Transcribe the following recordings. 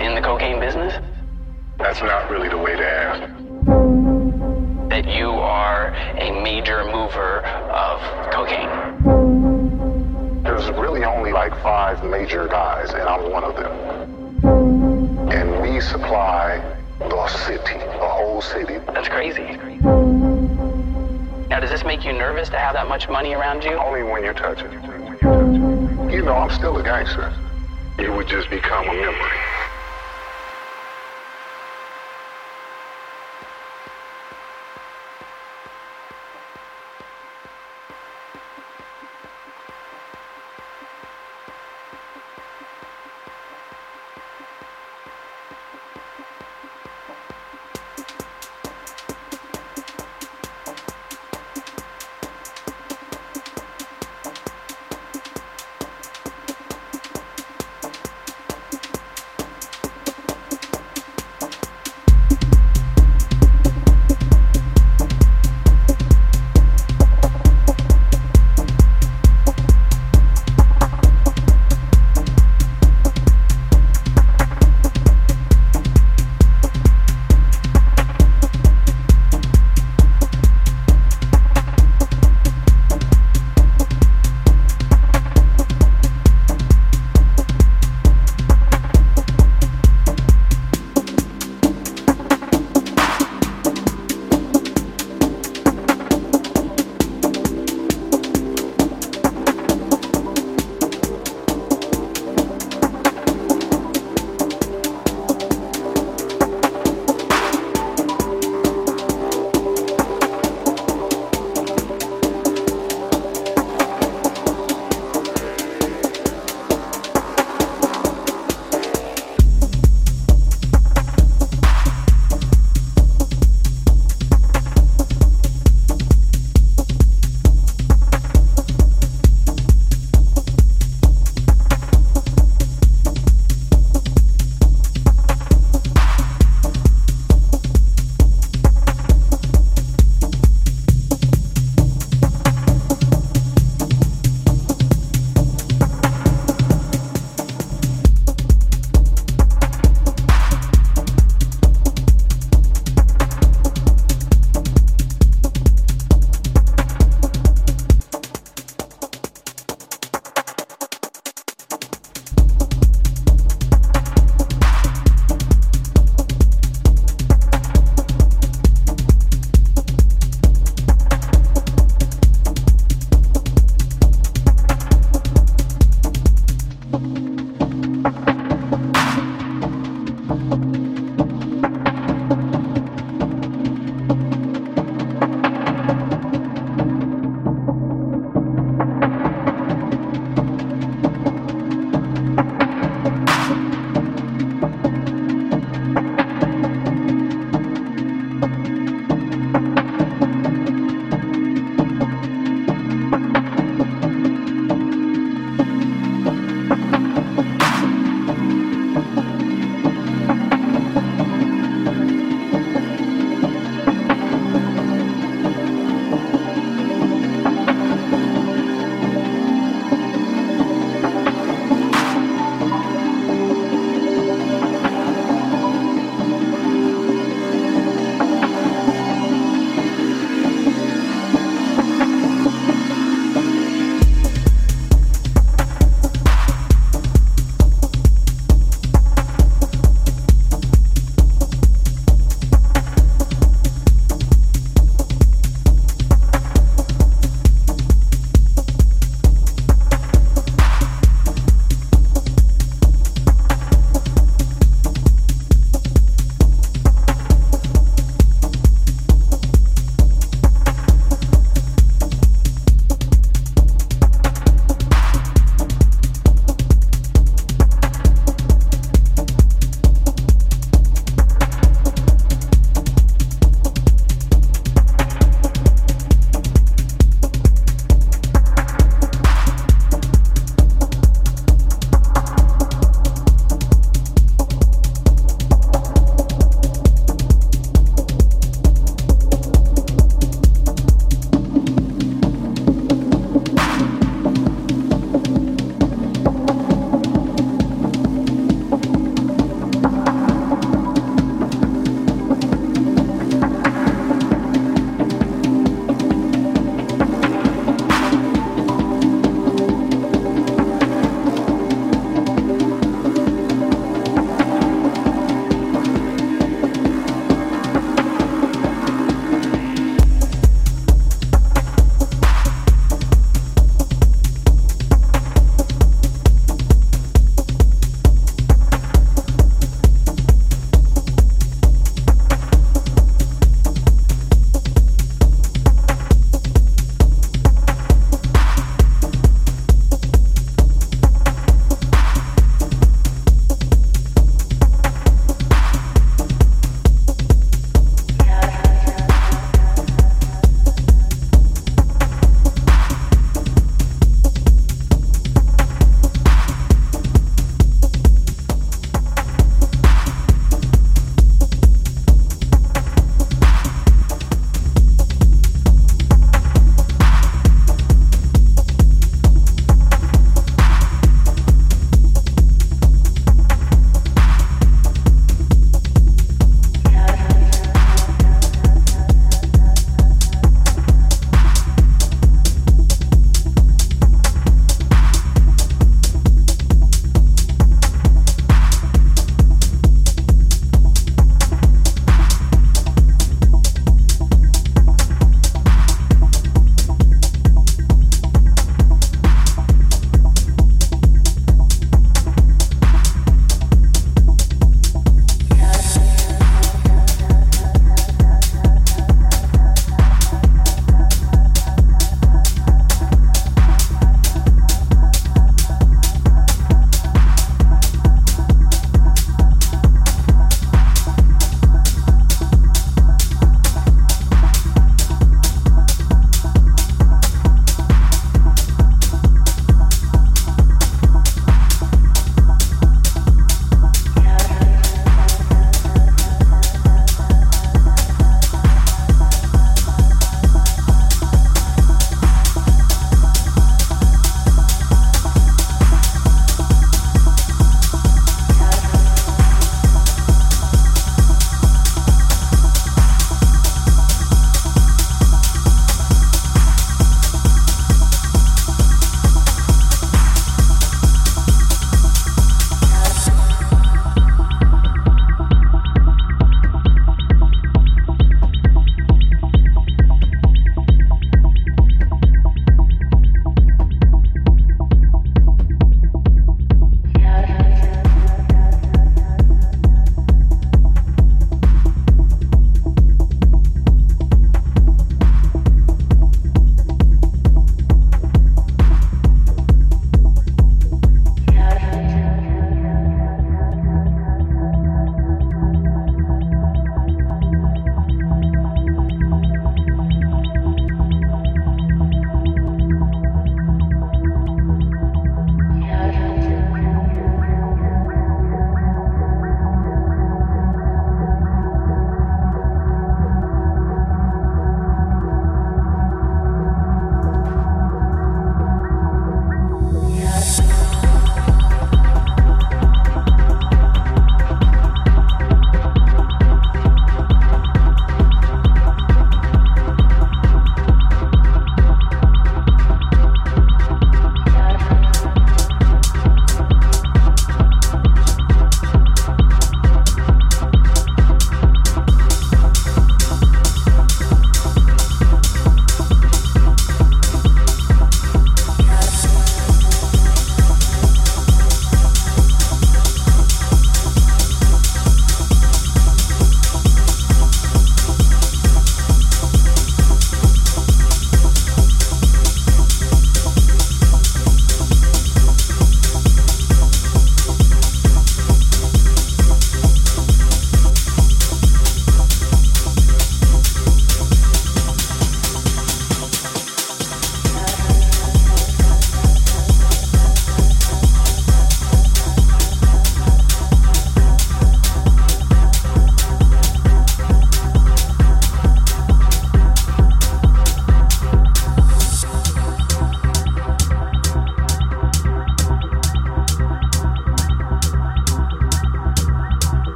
in the cocaine business? That's not really the way to ask. That you are a major mover of cocaine? There's really only like five major guys, and I'm one of them. And we supply the city, the whole city. That's crazy. Now, does this make you nervous to have that much money around you? Only when you touch it. You know, I'm still a gangster. It would just become a memory.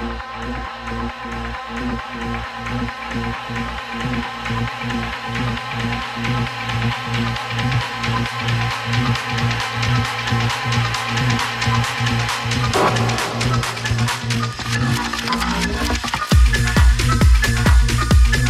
Man to man antidote for love pollution. Feeling skin on skin, push, give and be the solution. Dancing man to man antidote for love pollution. Feeling skin on skin, push, give and be the solution.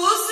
os